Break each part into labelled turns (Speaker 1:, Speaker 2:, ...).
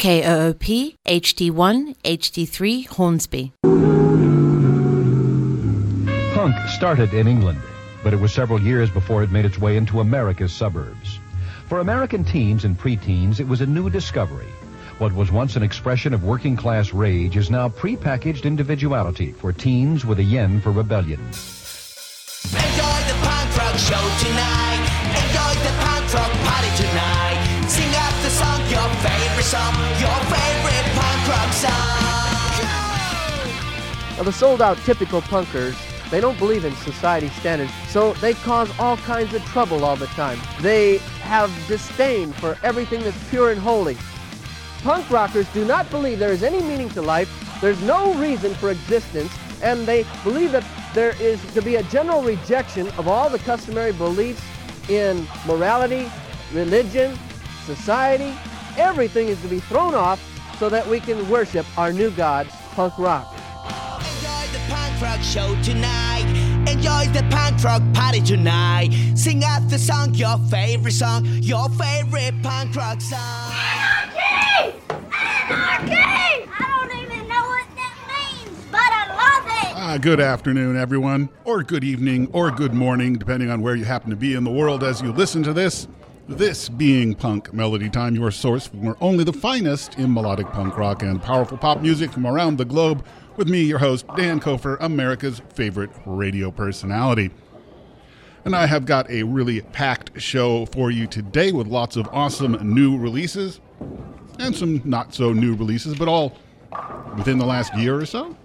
Speaker 1: KOOP HD1 HD3 Hornsby.
Speaker 2: Punk started in England, but it was several years before it made its way into America's suburbs. For American teens and preteens, it was a new discovery. What was once an expression of working class rage is now prepackaged individuality for teens with a yen for rebellion.
Speaker 3: Enjoy the punk rock show tonight. Song, your favorite punk rock song.
Speaker 4: Now, the sold out typical punkers, they don't believe in society standards, so they cause all kinds of trouble all the time. They have disdain for everything that's pure and holy. Punk rockers do not believe there is any meaning to life, there's no reason for existence, and they believe that there is to be a general rejection of all the customary beliefs in morality, religion, society. Everything is to be thrown off so that we can worship our new god, punk rock.
Speaker 3: Enjoy the punk rock show tonight. Enjoy the punk rock party tonight. Sing out the song, your favorite song, your favorite punk rock song.
Speaker 5: Anarchy! Anarchy! I don't even know what that means, but I love it!
Speaker 6: Ah, good afternoon, everyone, or good evening, or good morning, depending on where you happen to be in the world as you listen to this. This being Punk Melody Time, your source for only the finest in melodic punk rock and powerful pop music from around the globe, with me, your host, Dan Kofer, America's favorite radio personality. And I have got a really packed show for you today with lots of awesome new releases and some not so new releases, but all within the last year or so.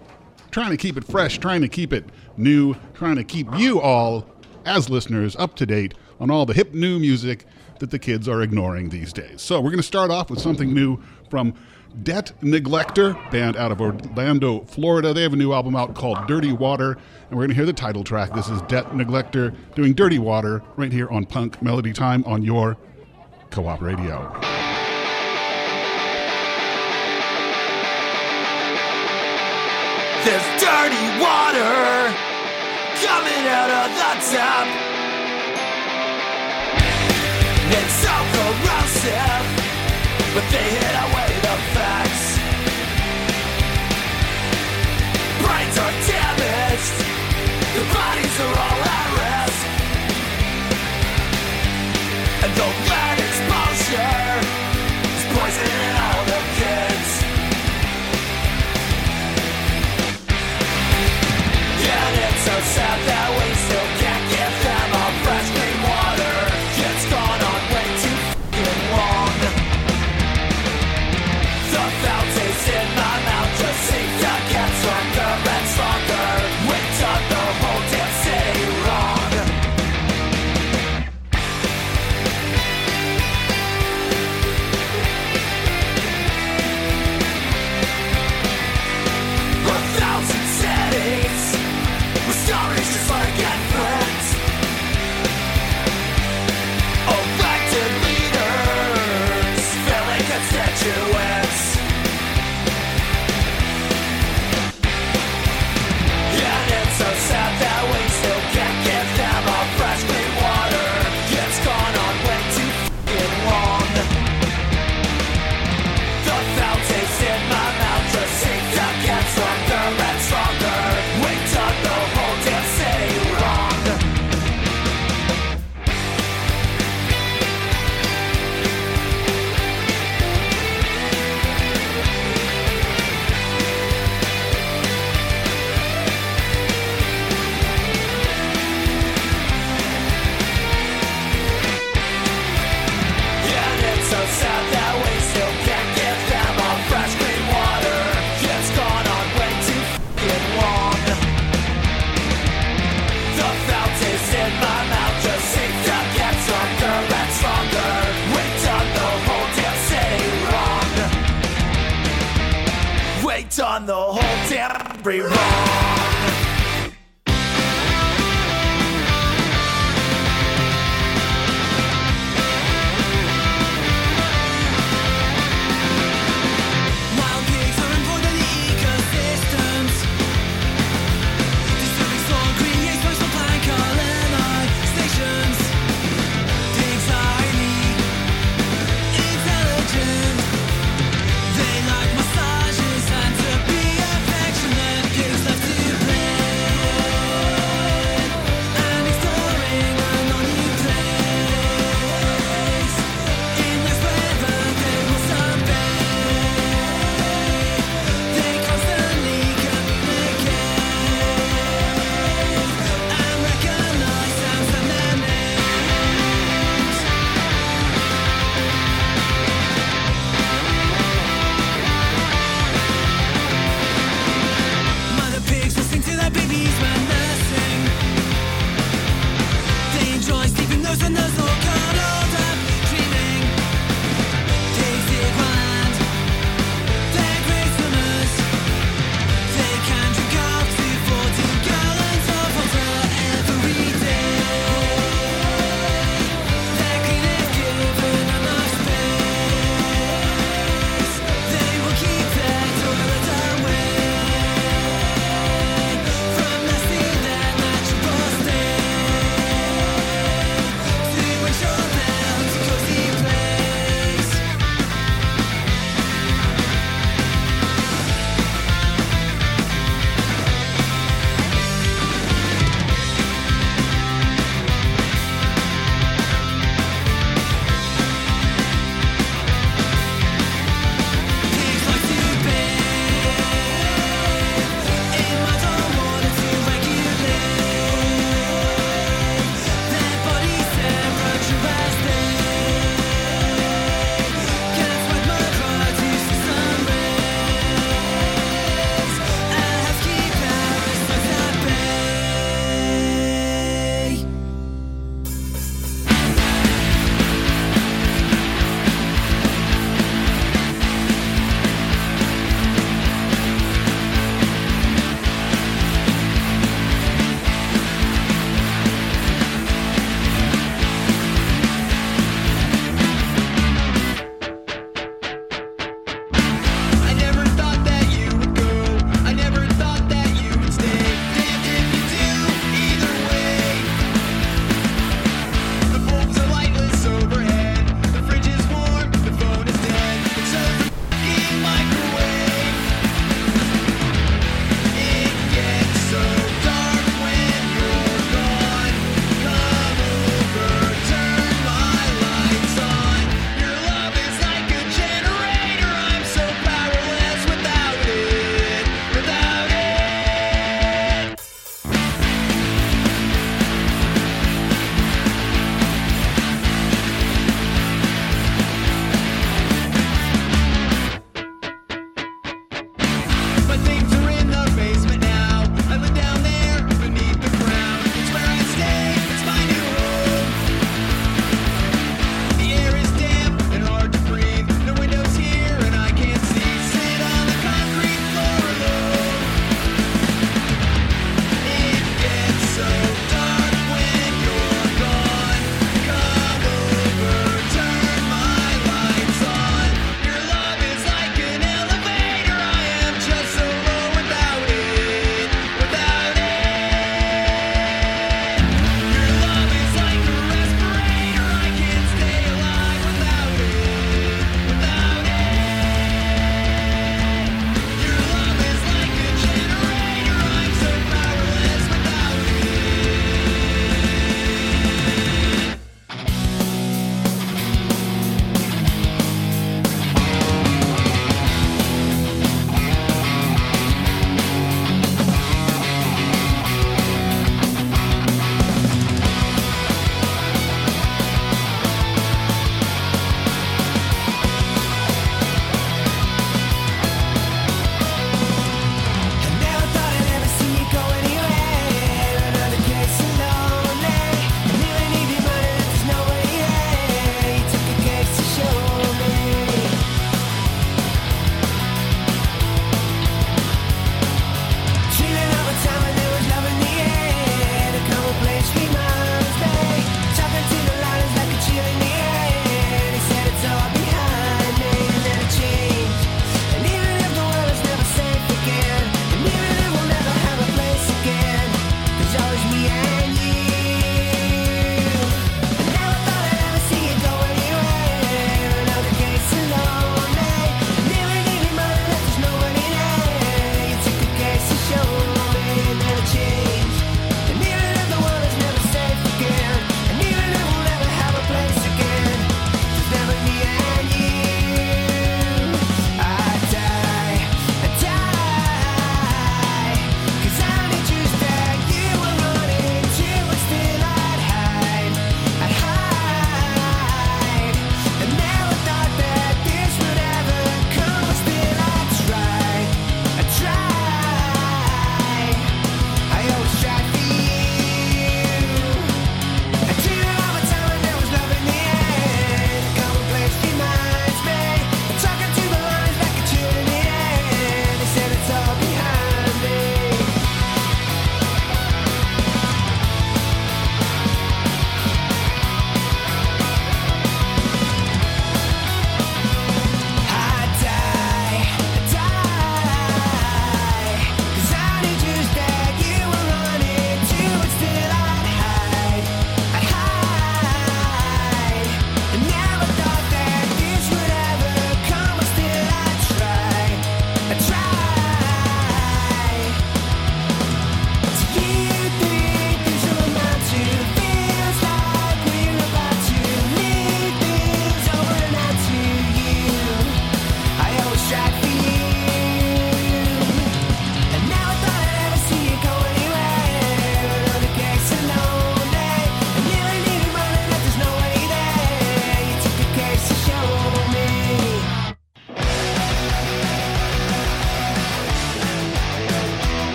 Speaker 6: Trying to keep it fresh, trying to keep it new, trying to keep you all, as listeners, up to date on all the hip new music that the kids are ignoring these days. So we're going to start off with something new from Debt Neglector, band out of Orlando, Florida. They have a new album out called Dirty Water, and we're going to hear the title track. This is Debt Neglector doing Dirty Water right here on Punk Melody Time on your co op radio.
Speaker 3: There's dirty water coming out of the tap. It's so corrosive, but they hid away the facts. Brains are damaged, the bodies are all at risk. And the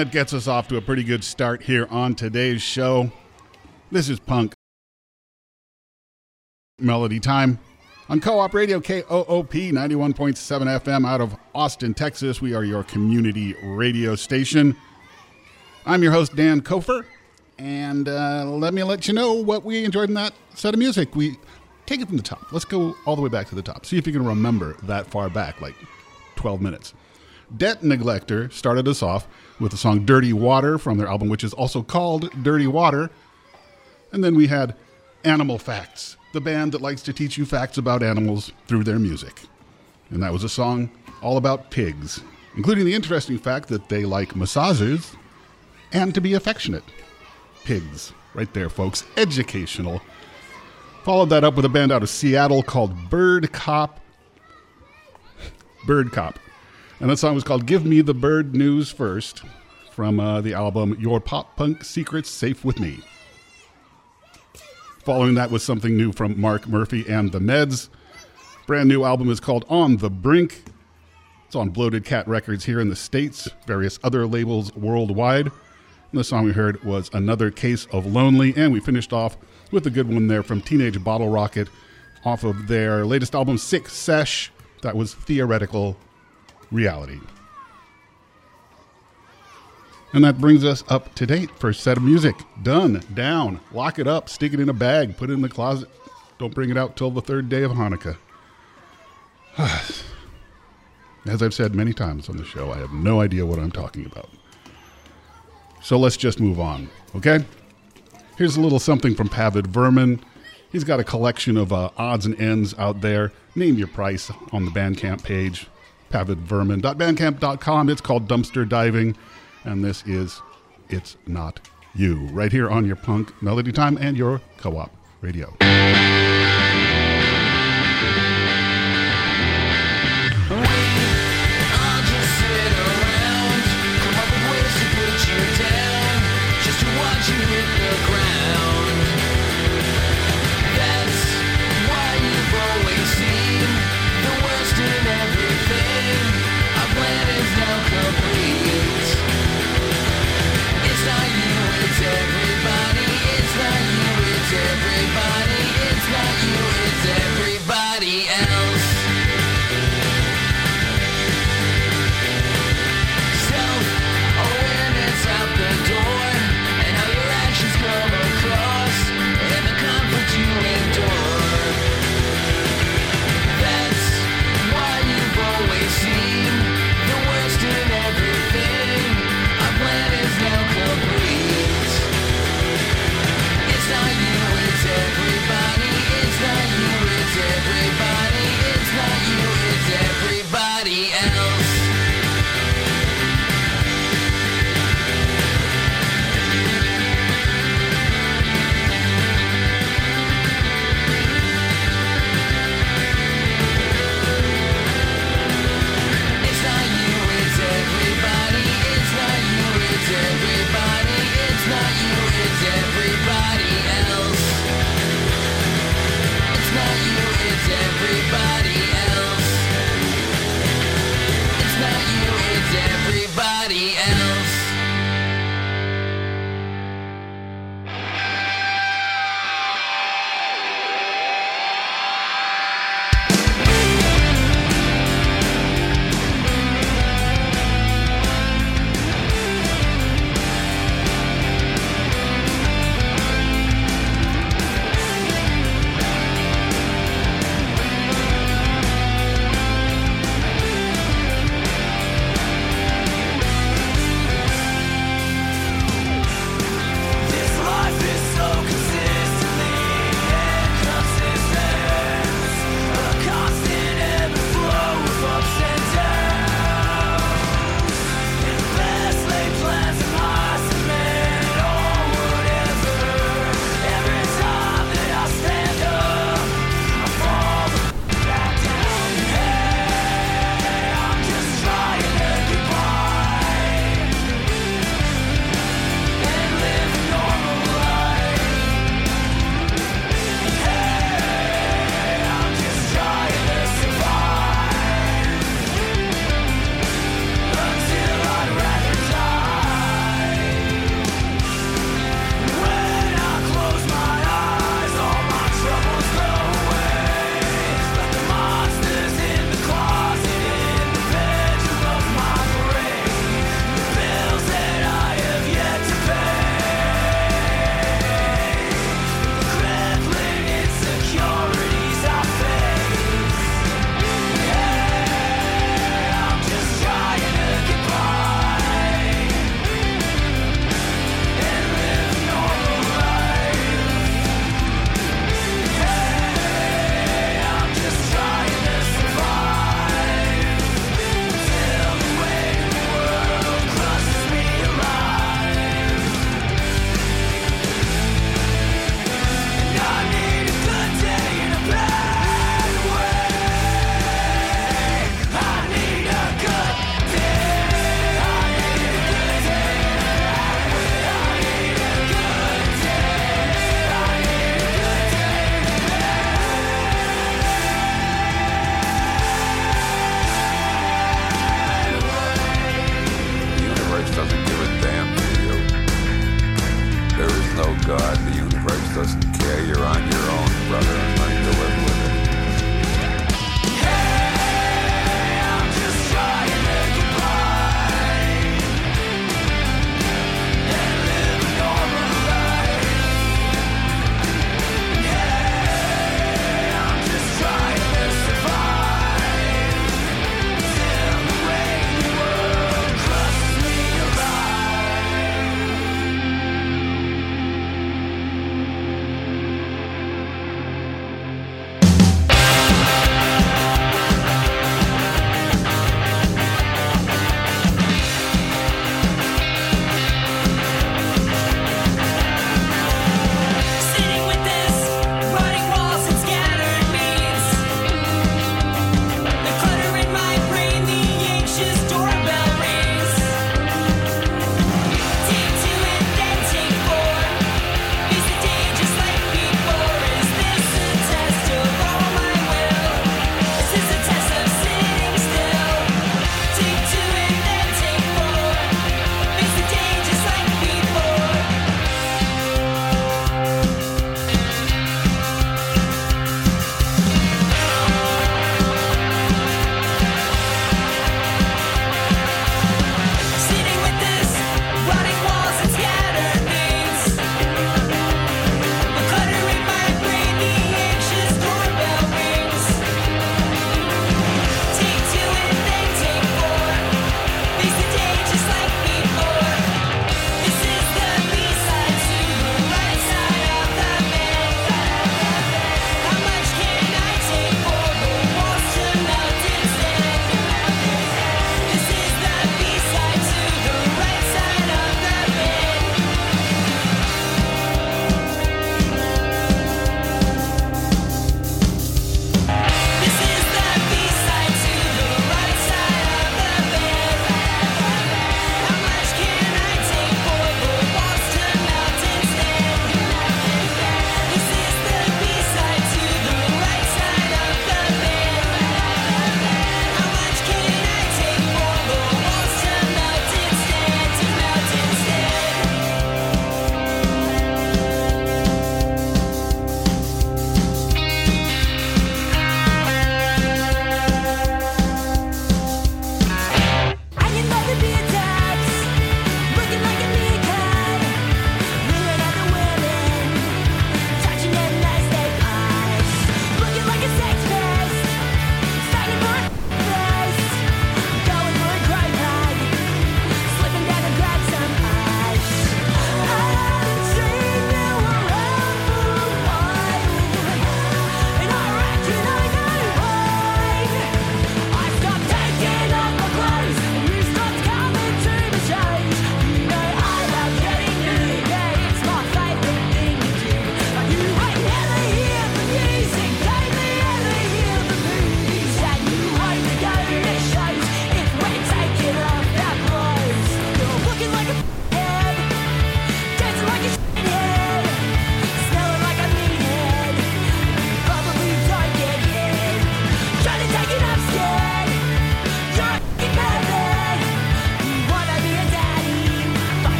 Speaker 3: that
Speaker 6: gets us off to a pretty good start here on today's show. This is Punk Melody Time on Co op Radio KOOP 91.7 FM out of Austin, Texas. We are your community radio station. I'm your host, Dan Kofer, and uh, let me let you know what we enjoyed in that set of music. We take it from the top. Let's go all the way back to the top. See if you can remember that far back, like 12 minutes. Debt Neglector started us off with the song Dirty Water from their album, which is also called Dirty Water. And then we had Animal Facts, the band that likes to teach you facts about animals through their music. And that was a song all about pigs, including the interesting fact that they like massages and to be affectionate. Pigs, right there, folks. Educational. Followed that up with a band out of Seattle called Bird Cop. Bird Cop. And that song was called Give Me the Bird News First from uh, the album Your Pop Punk Secrets Safe With Me. Following that was something new from Mark Murphy and the Meds. Brand new album is called On the Brink. It's on Bloated Cat Records here in the States, various other labels worldwide. And the song we heard was Another Case of Lonely. And we finished off with a good one there from Teenage Bottlerocket off of their latest album, Sick Sesh. That was Theoretical Reality. And that brings us up to date. First set of music done, down, lock it up, stick it in a bag, put it in the closet. Don't bring it out till the third day of Hanukkah. As I've said many times on the show, I have no idea what I'm talking about. So let's just move on, okay? Here's a little something from Pavid Vermin. He's got a collection of uh, odds and ends out there. Name your price on the Bandcamp page, pavidvermin.bandcamp.com. It's called Dumpster Diving, and this is It's Not You, right here on your punk melody time and your co op radio.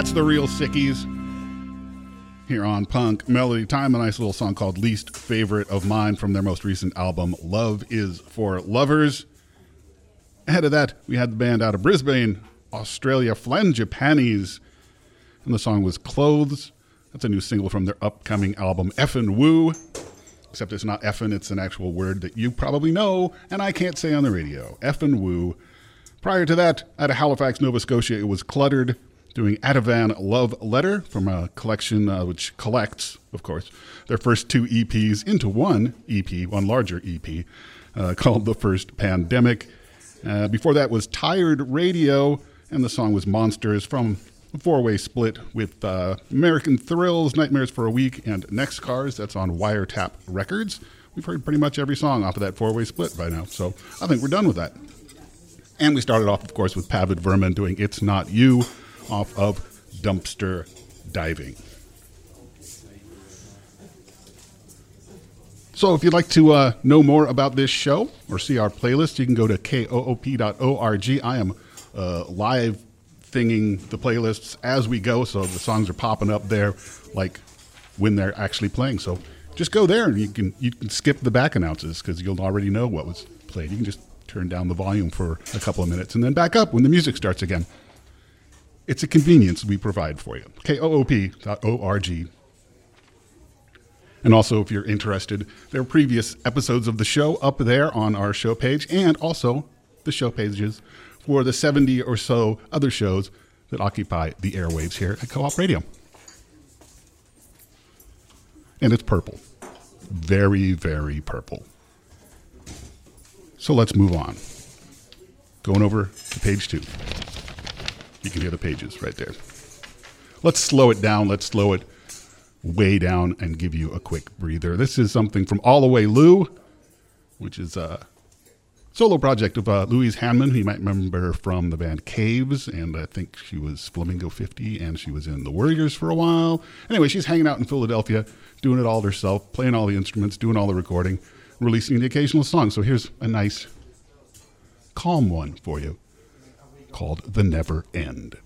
Speaker 7: That's the
Speaker 6: real sickies. Here on Punk Melody Time, a nice little song called Least Favorite of Mine from their most recent album, Love is for Lovers. Ahead of that, we had the band out of Brisbane, Australia, Frangipanis, and the song was Clothes. That's a new single from their upcoming album, Effin' Woo. Except it's not effin', it's an actual word that you probably know, and I can't say on the radio. Effin' Woo. Prior to that, out of Halifax, Nova Scotia, it was Cluttered, doing Ativan Love Letter from a collection uh, which collects, of course, their first two EPs into one EP, one larger EP, uh, called The First Pandemic. Uh, before that was Tired Radio, and the song was Monsters from a four way split with uh, American Thrills, Nightmares for a Week, and Next Cars. That's on Wiretap Records. We've heard pretty much every song off of that four way split by now, so I think we're done with that. And we started off, of course, with Pavid Vermin doing It's Not You off of Dumpster Diving. So if you'd like to uh, know more about this show or see our playlist, you can go to koop.org. I am uh, live thinging the playlists as we go, so the songs are popping up there like when they're actually playing. So just go there and you can you can skip the back announces because you'll already know what was played. You can just turn down the volume for a couple of minutes and then back up when the music starts again. It's a convenience we provide for you. koop.org. And also, if you're interested, there are previous episodes of the show up there on our show page, and also the show pages for the 70 or so other shows that occupy the airwaves here at Co op Radio. And it's purple. Very, very purple. So let's move on. Going over to page two. You can hear the pages right there. Let's slow it down. Let's slow it way down and give you a quick breather. This is something from All the Way Lou, which is a solo project of uh, Louise Hanman, who you might remember from the band Caves, and I think she was Flamingo 50, and she was in The Warriors for a while. Anyway, she's hanging out in Philadelphia, doing it all herself, playing all the instruments, doing all the recording, releasing the occasional song. So here's a nice, calm one for you called The Never End.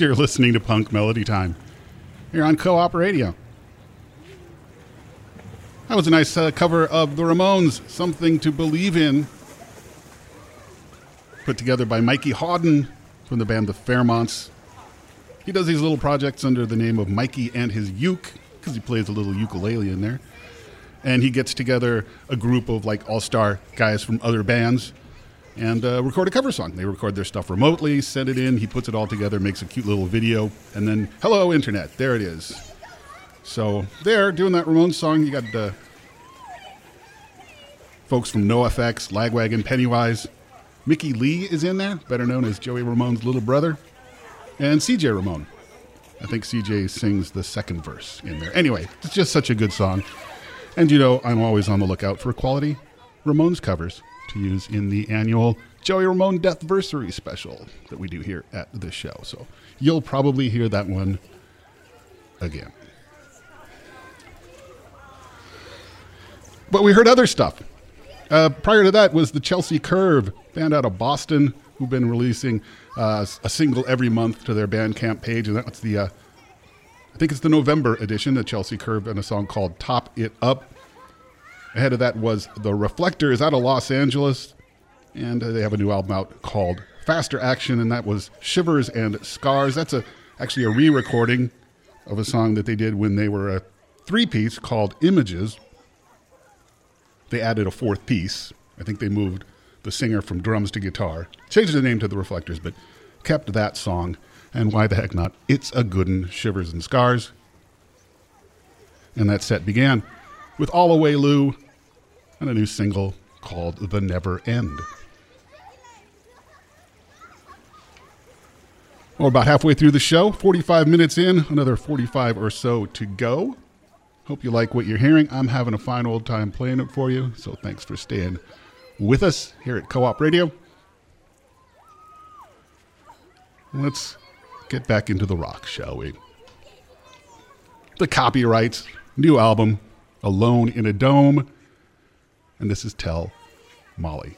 Speaker 7: You're
Speaker 6: listening to Punk Melody Time. Here on KOOP Radio. That was a nice uh, cover of the Ramones, Something to Believe in. Put together by Mikey Hawden from the band The Fairmonts. He does these little projects under the name of Mikey and his uke, because he plays a little ukulele in there. And he gets together a group of like all star guys from other bands and uh, record a cover song. They record their stuff remotely, send it in. He puts it all together, makes a cute little video, and then hello internet, there it is. So there, doing that Ramones song, you got uh, folks from NoFX, Lagwagon, Pennywise. Mickey Leigh is in there, better known as Joey Ramone's little brother, and CJ Ramone. I think CJ sings the second verse in there. Anyway, it's just such a good song. And you know, I'm always on the lookout for quality Ramones covers to use in the annual Joey Ramone Deathversary special that we do here at this show. So you'll probably hear that one again. But we heard other stuff. Uh, prior to that was the Chelsea Curve, band out of Boston, who've been releasing uh, a single every month to their Bandcamp page, and that's the uh, I think it's the November edition, the Chelsea Curve, and a song called Top It Up. Ahead of that was The Reflectors out of Los Angeles, and uh, they have a new album out called Faster Action, and that was Shivers and Scars. That's a actually a re-recording of a song that they did when they were a three-piece called Images. They added a fourth piece. I think they moved the singer from drums to guitar, changed the name to The Reflectors, but kept that song. And why the heck not? It's a good'n Shivers and Scars. And that set began with All Away Lou and a new single called The Never End. We're about halfway through the show, 45 minutes in, another 45 or so to go. Hope you like what you're hearing. I'm having a fine old time playing it for you, so thanks for staying with us here at KOOP Radio. Let's get back into the rock, shall we? The copyrights, new album, Alone in a Dome, and this is Tell Molly.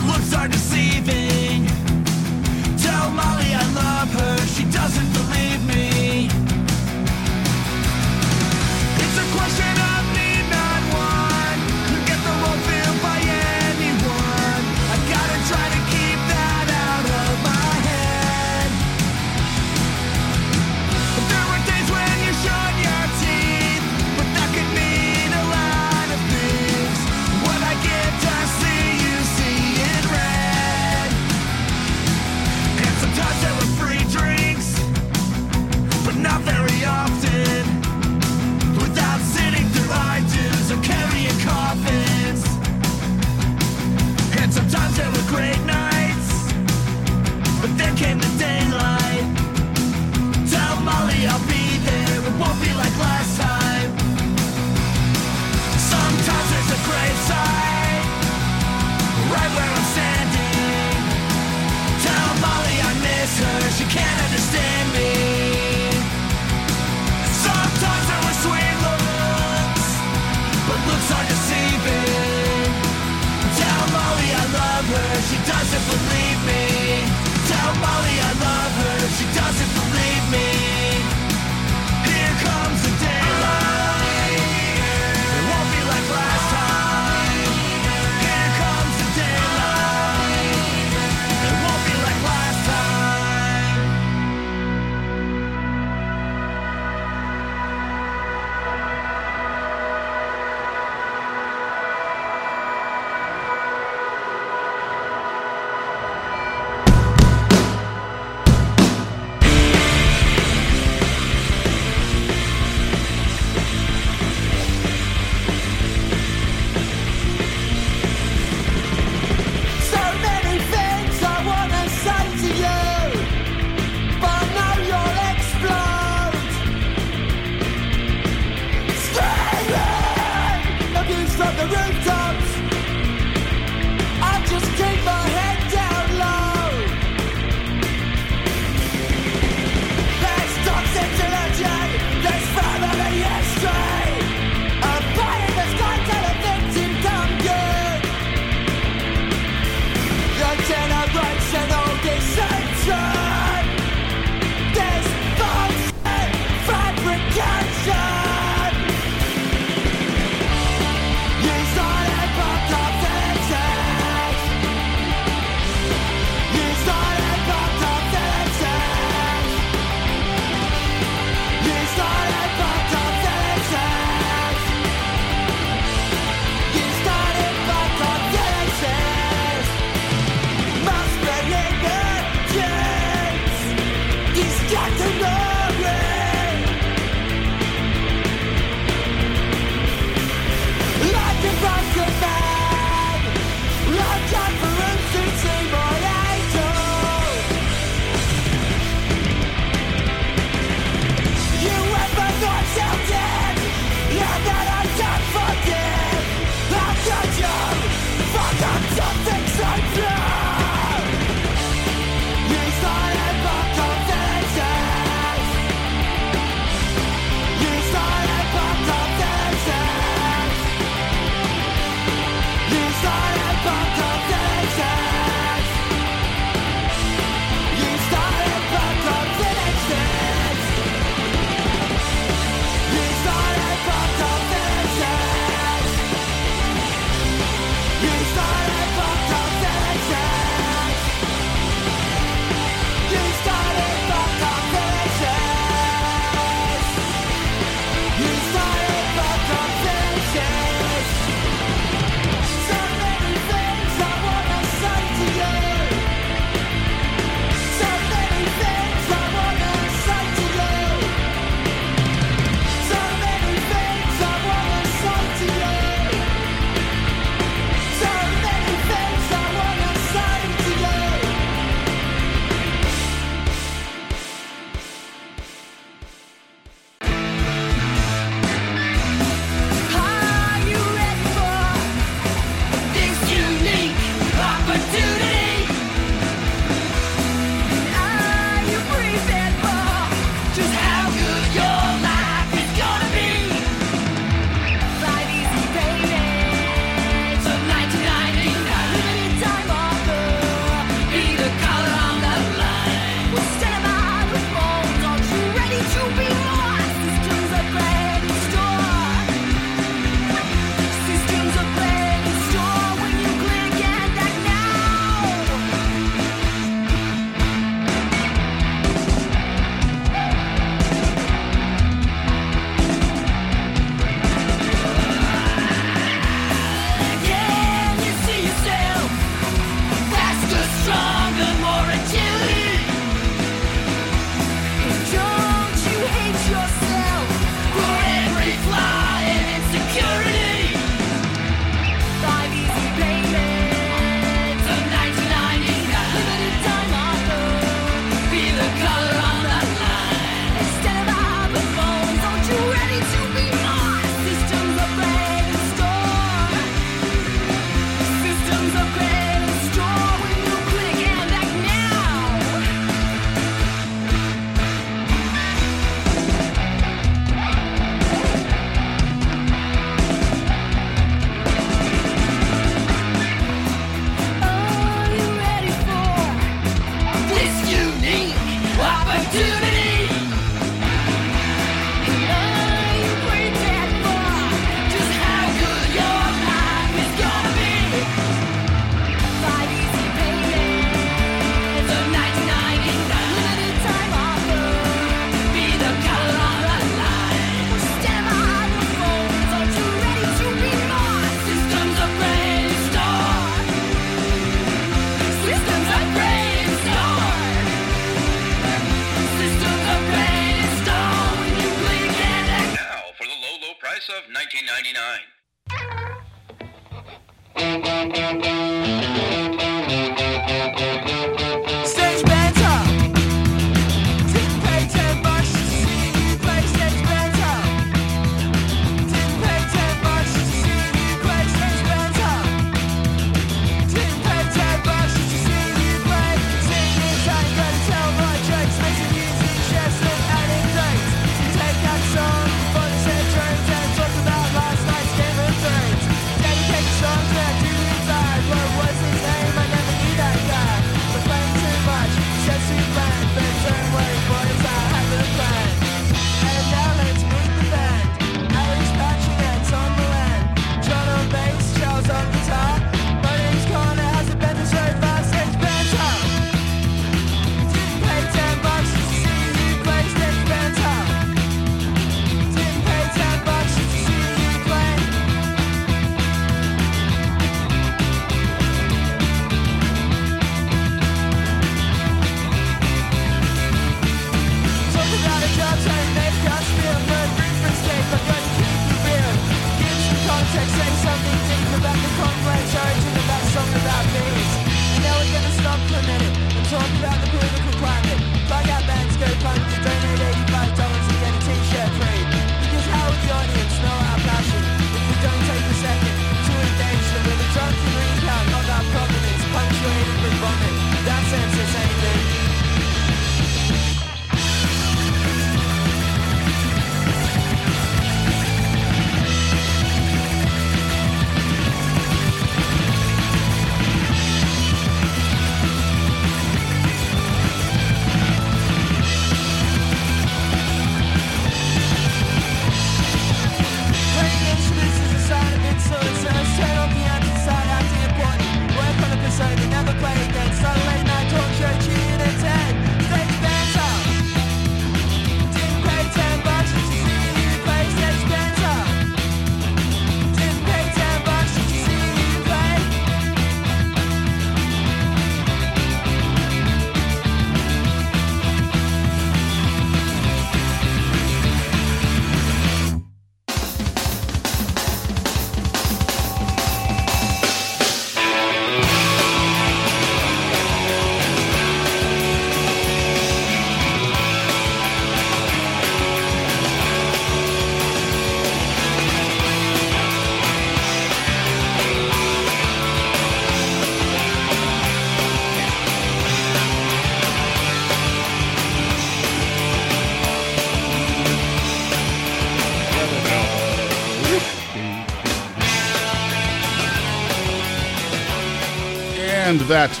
Speaker 3: That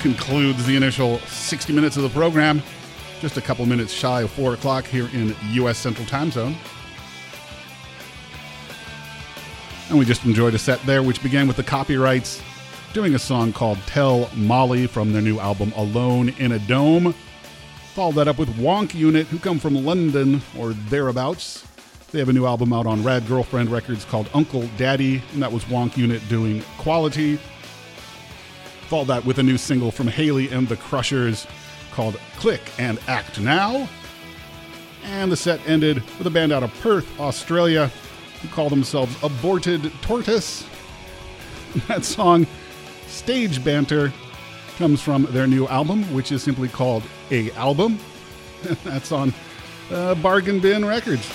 Speaker 6: concludes the initial 60 minutes of the program. Just a couple minutes shy of 4 o'clock here in U.S. Central Time Zone. And we just enjoyed a set there, which began with the copyrights doing a song called Tell Molly from their new album Alone in a Dome. Followed that up with Wonk Unit, who come from London or thereabouts. They have a new album out on Rad Girlfriend Records called Uncle Daddy, and that was Wonk Unit doing Quality. Followed that with a new single from Hayley and the Crushers called Click and Act Now. And the set ended with a band out of Perth, Australia, who call themselves Aborted Tortoise. That song, Stage Banter, comes from their new album, which is simply called A Album. That's on uh, Bargain Bin Records.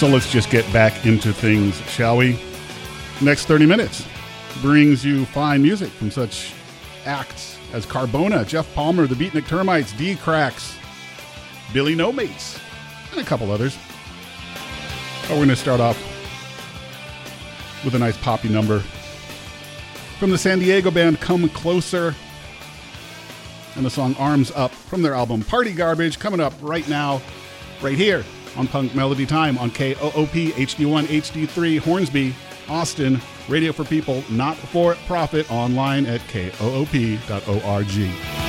Speaker 6: So let's just get back into things, shall we? Next 30 minutes brings you fine music from such acts as Carbona, Jeff Palmer, the Beatnik Termites, D Cracks, Billy No Mates, and a couple others. But we're going to start off with a nice poppy number from the San Diego band Come Closer and the song Arms Up from their album Party Garbage coming up right now, right here on Punk Melody Time on KOOP HD1 HD3 Hornsby, Austin, radio for people, not for profit, online at koop.org.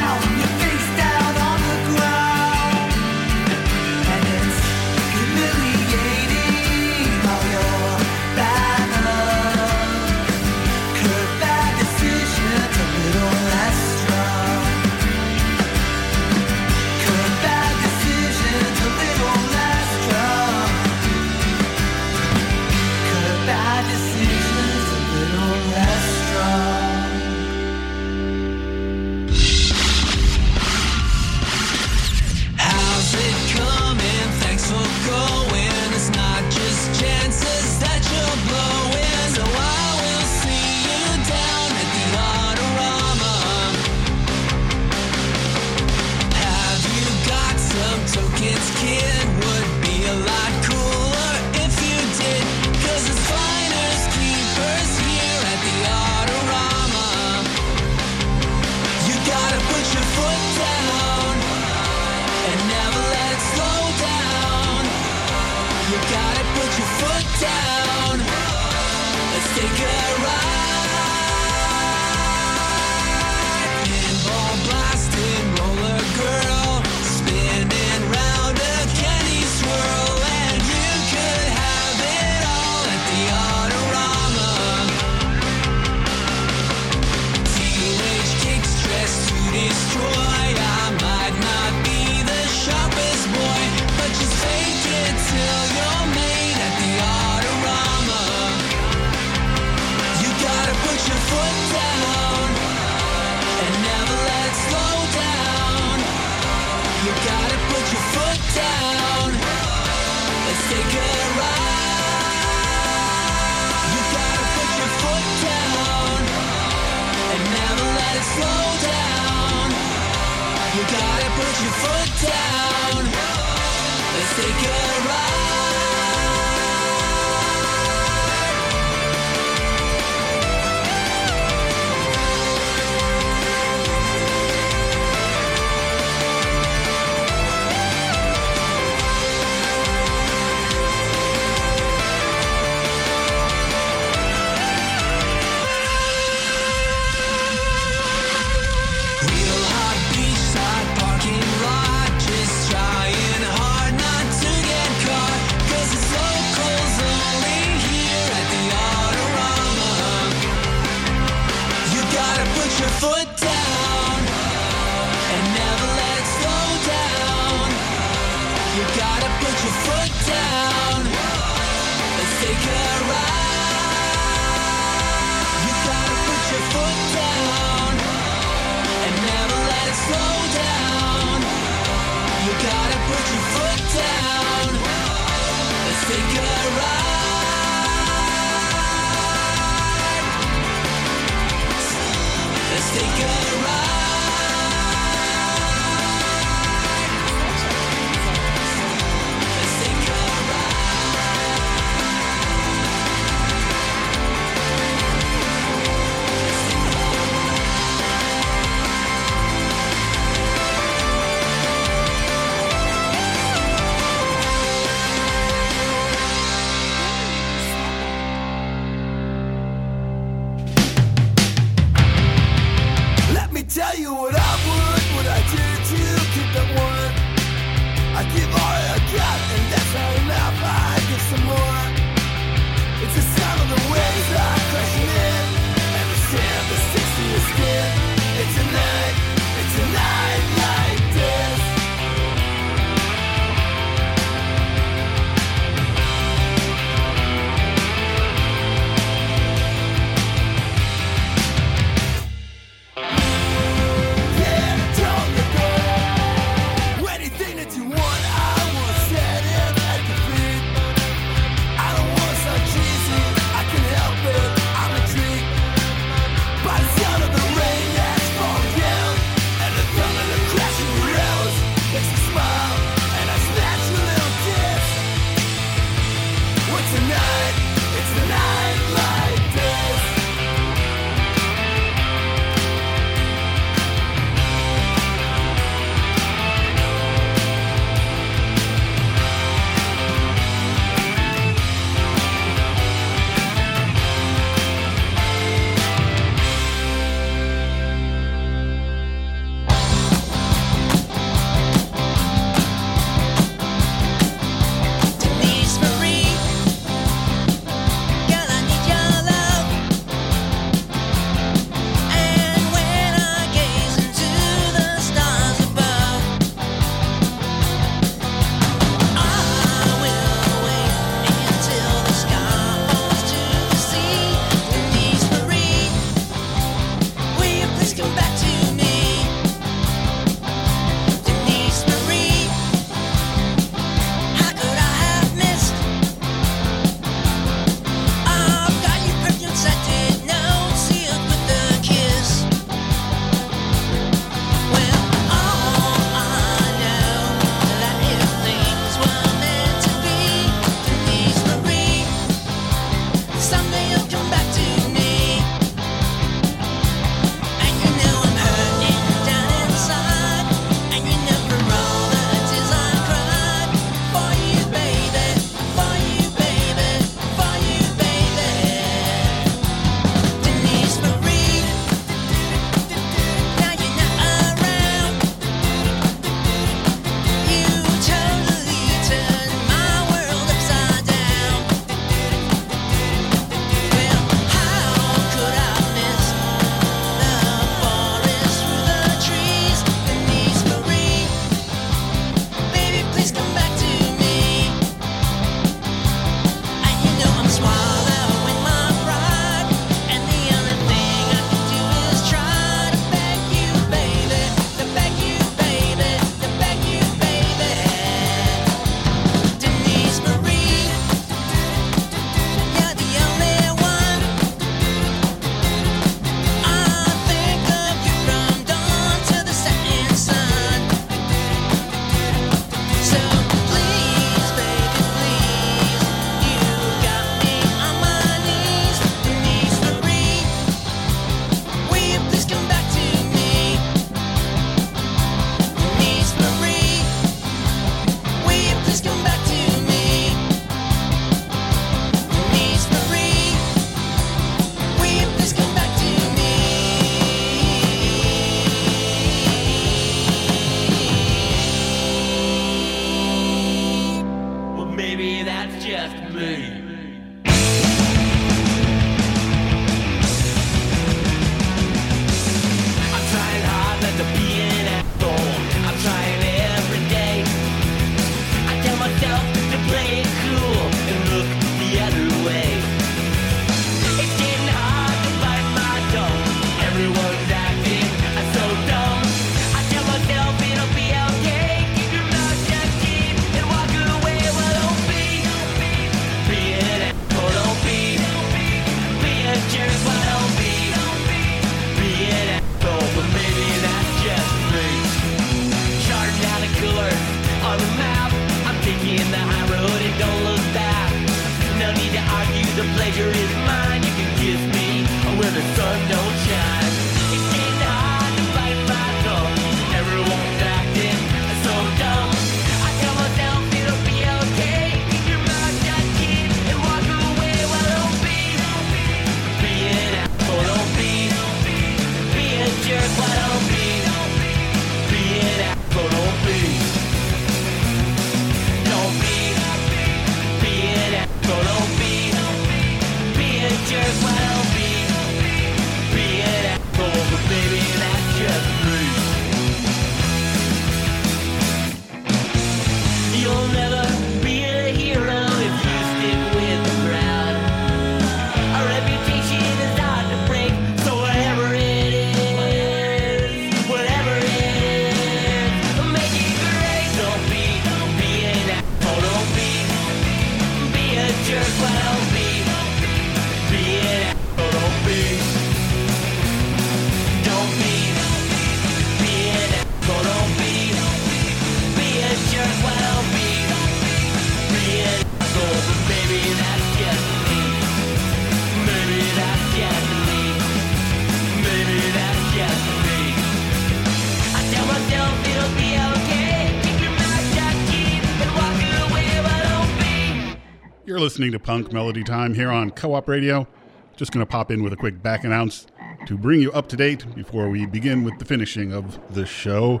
Speaker 6: listening to Punk Melody Time here on KOOP Radio. Just going to pop in with a quick back announce to bring you up to date before we begin with the finishing of the show.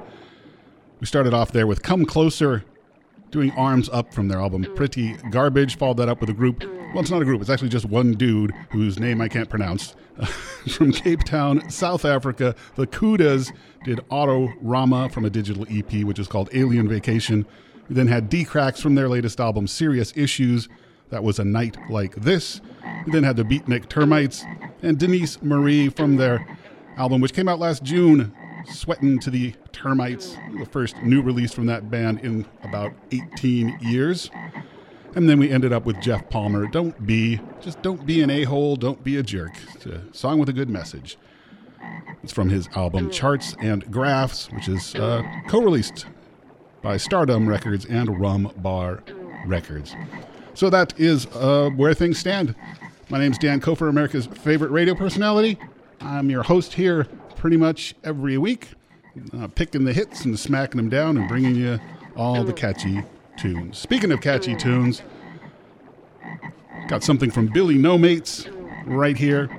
Speaker 6: We started off there with Come Closer, doing Arms Up from their album Pretty Garbage. Followed that up with a group. Well, it's not a group, it's actually just one dude whose name I can't pronounce. from Cape Town, South Africa, the Kudas did Auto Rama from a digital EP, which is called Alien Vacation. We then had D Cracks from their latest album, Serious Issues. That was a night like this. We then had the Beatnik Termites and Denise Marie from their album, which came out last June, Sweatin' to the Termites, the first new release from that band in about 18 years. And then we ended up with Jeff Palmer. Don't be, just don't be an a hole, don't be a jerk. It's a song with a good message. It's from his album Charts and Graphs, which is uh, co released by Stardom Records and Rum Bar Records. So that is uh, where things stand. My name's Dan Kofer, America's favorite radio personality. I'm your host here pretty much every week, uh, picking the hits and smacking them down and bringing you all the catchy tunes. Speaking of catchy tunes, got something from Billy No Mates right here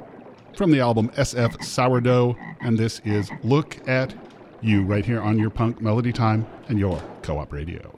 Speaker 6: from the album SF Sourdough, and this is Look at You right here on your punk melody time and your KOOP radio.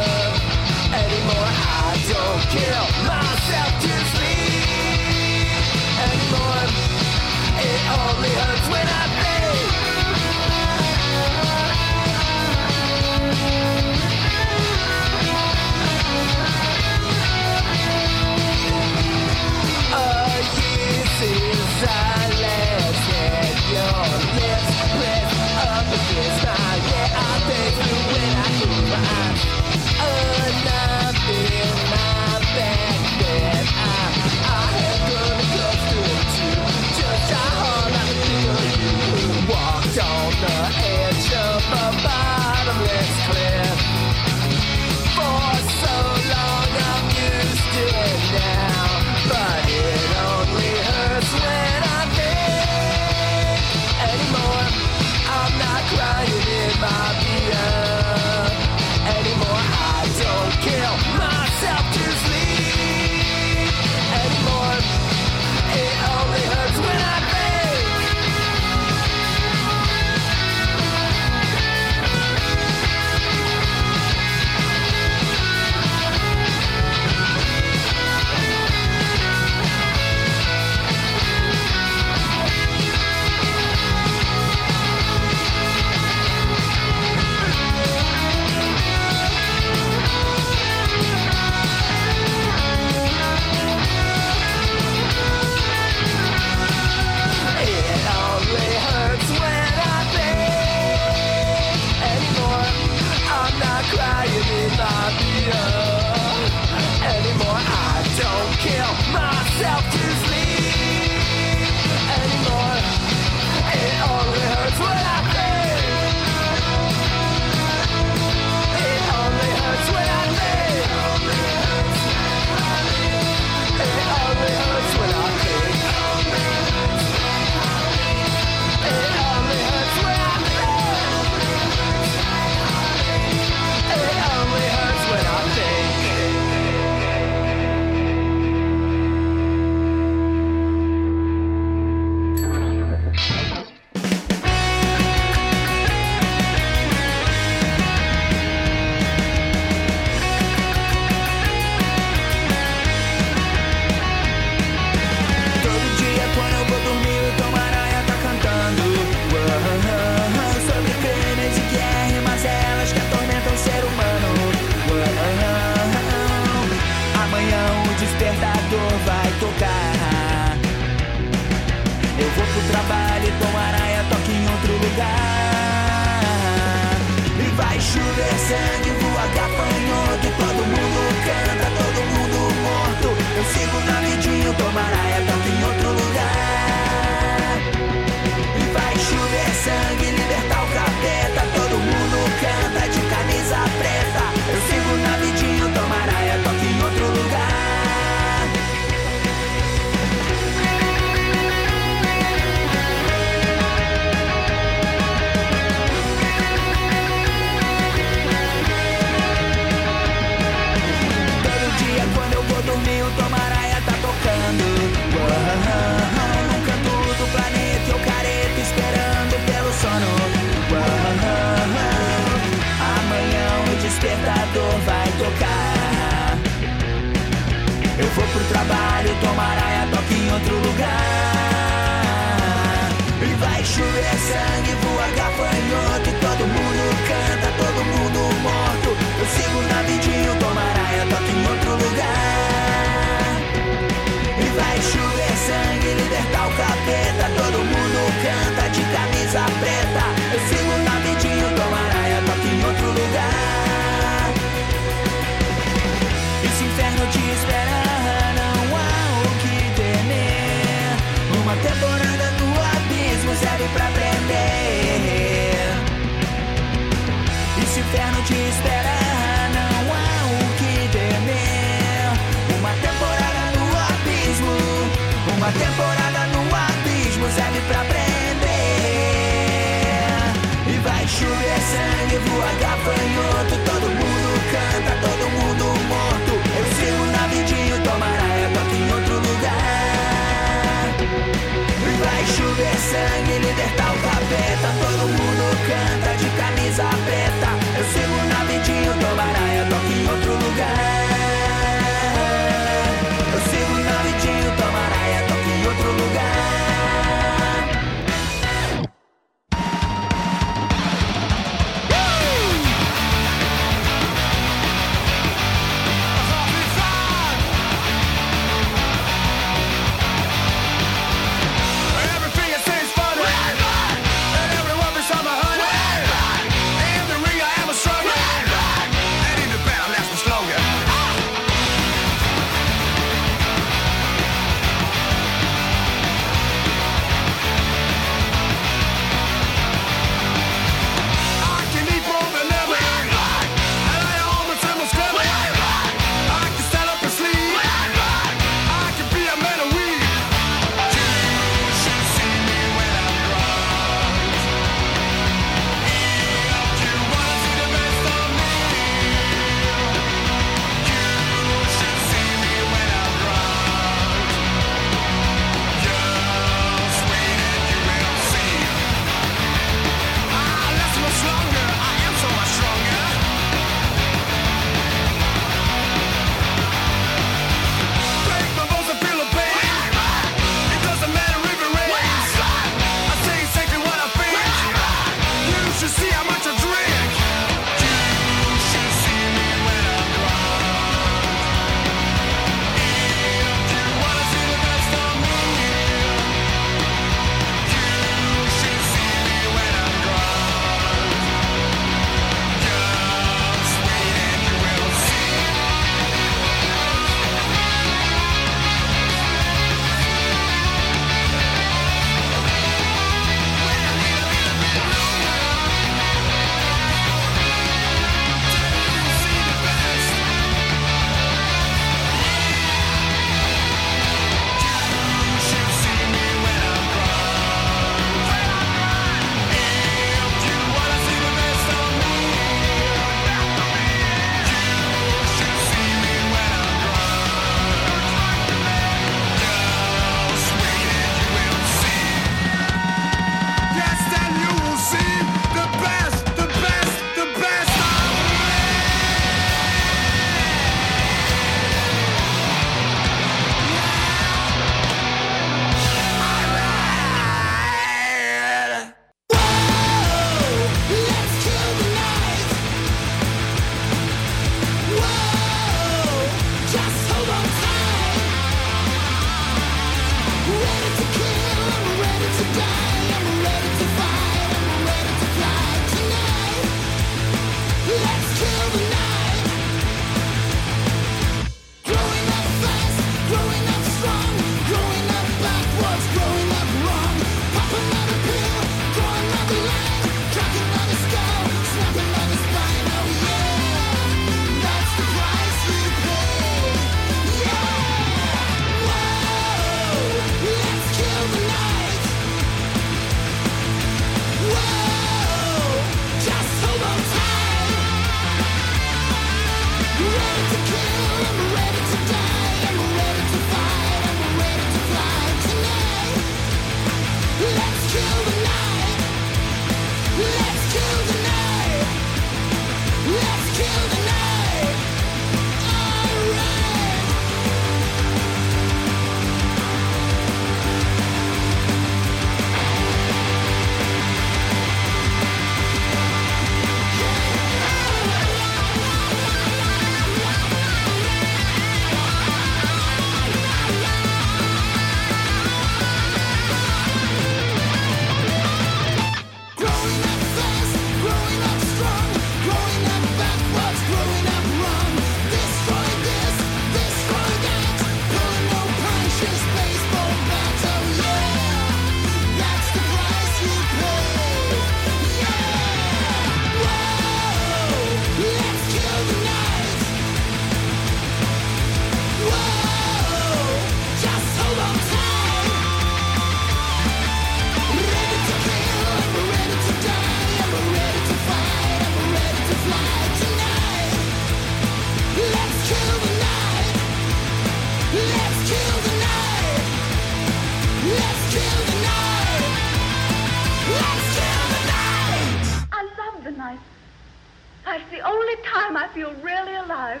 Speaker 8: That's the only time I feel really alive.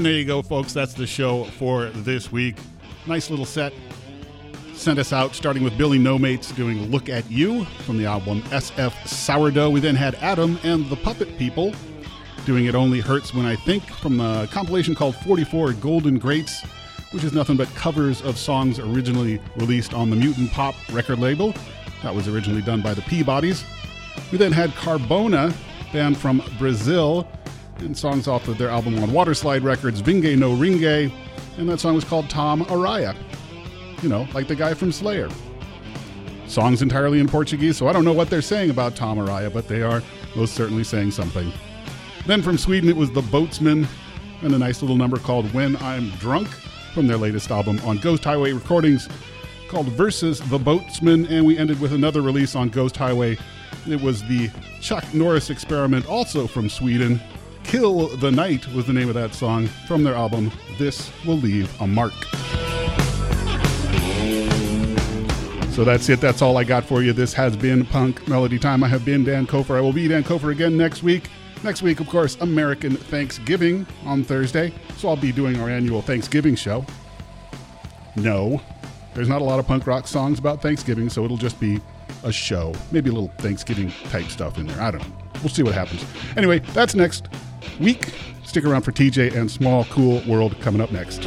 Speaker 6: And there you go, folks. That's the show for this week. Nice little set. Sent us out, starting with Billy No Mates doing Look at You from the album SF Sourdough. We then had Adam and the Puppet People doing It Only Hurts When I Think from a compilation called 44 Golden Greats, which is nothing but covers of songs originally released on the Mutant Pop record label. That was originally done by the Peabodys. We then had Carbona, band from Brazil, and songs off of their album on Waterslide Records, Vinge No Ringe, and that song was called Tom Araya. You know, like the guy from Slayer. Songs entirely in Portuguese, so I don't know what they're saying about Tom Araya, but they are most certainly saying something. Then from Sweden, it was The Boatsmen, and a nice little number called When I'm Drunk from their latest album on Ghost Highway Recordings called Versus the Boatsman, and we ended with another release on Ghost Highway. It was the Chuck Norris experiment, also from Sweden. Kill the Night was the name of that song from their album This Will Leave a Mark. So that's it. That's all I got for you. This has been Punk Melody Time. I have been Dan Kofer. I will be Dan Kofer again next week. Next week, of course, American Thanksgiving on Thursday. So I'll be doing our annual Thanksgiving show. No, there's not a lot of punk rock songs about Thanksgiving, so it'll just be a show. Maybe a little Thanksgiving type stuff in there. I don't know. We'll see what happens. Anyway, that's next week. Stick around for TJ and Small Cool World coming up next.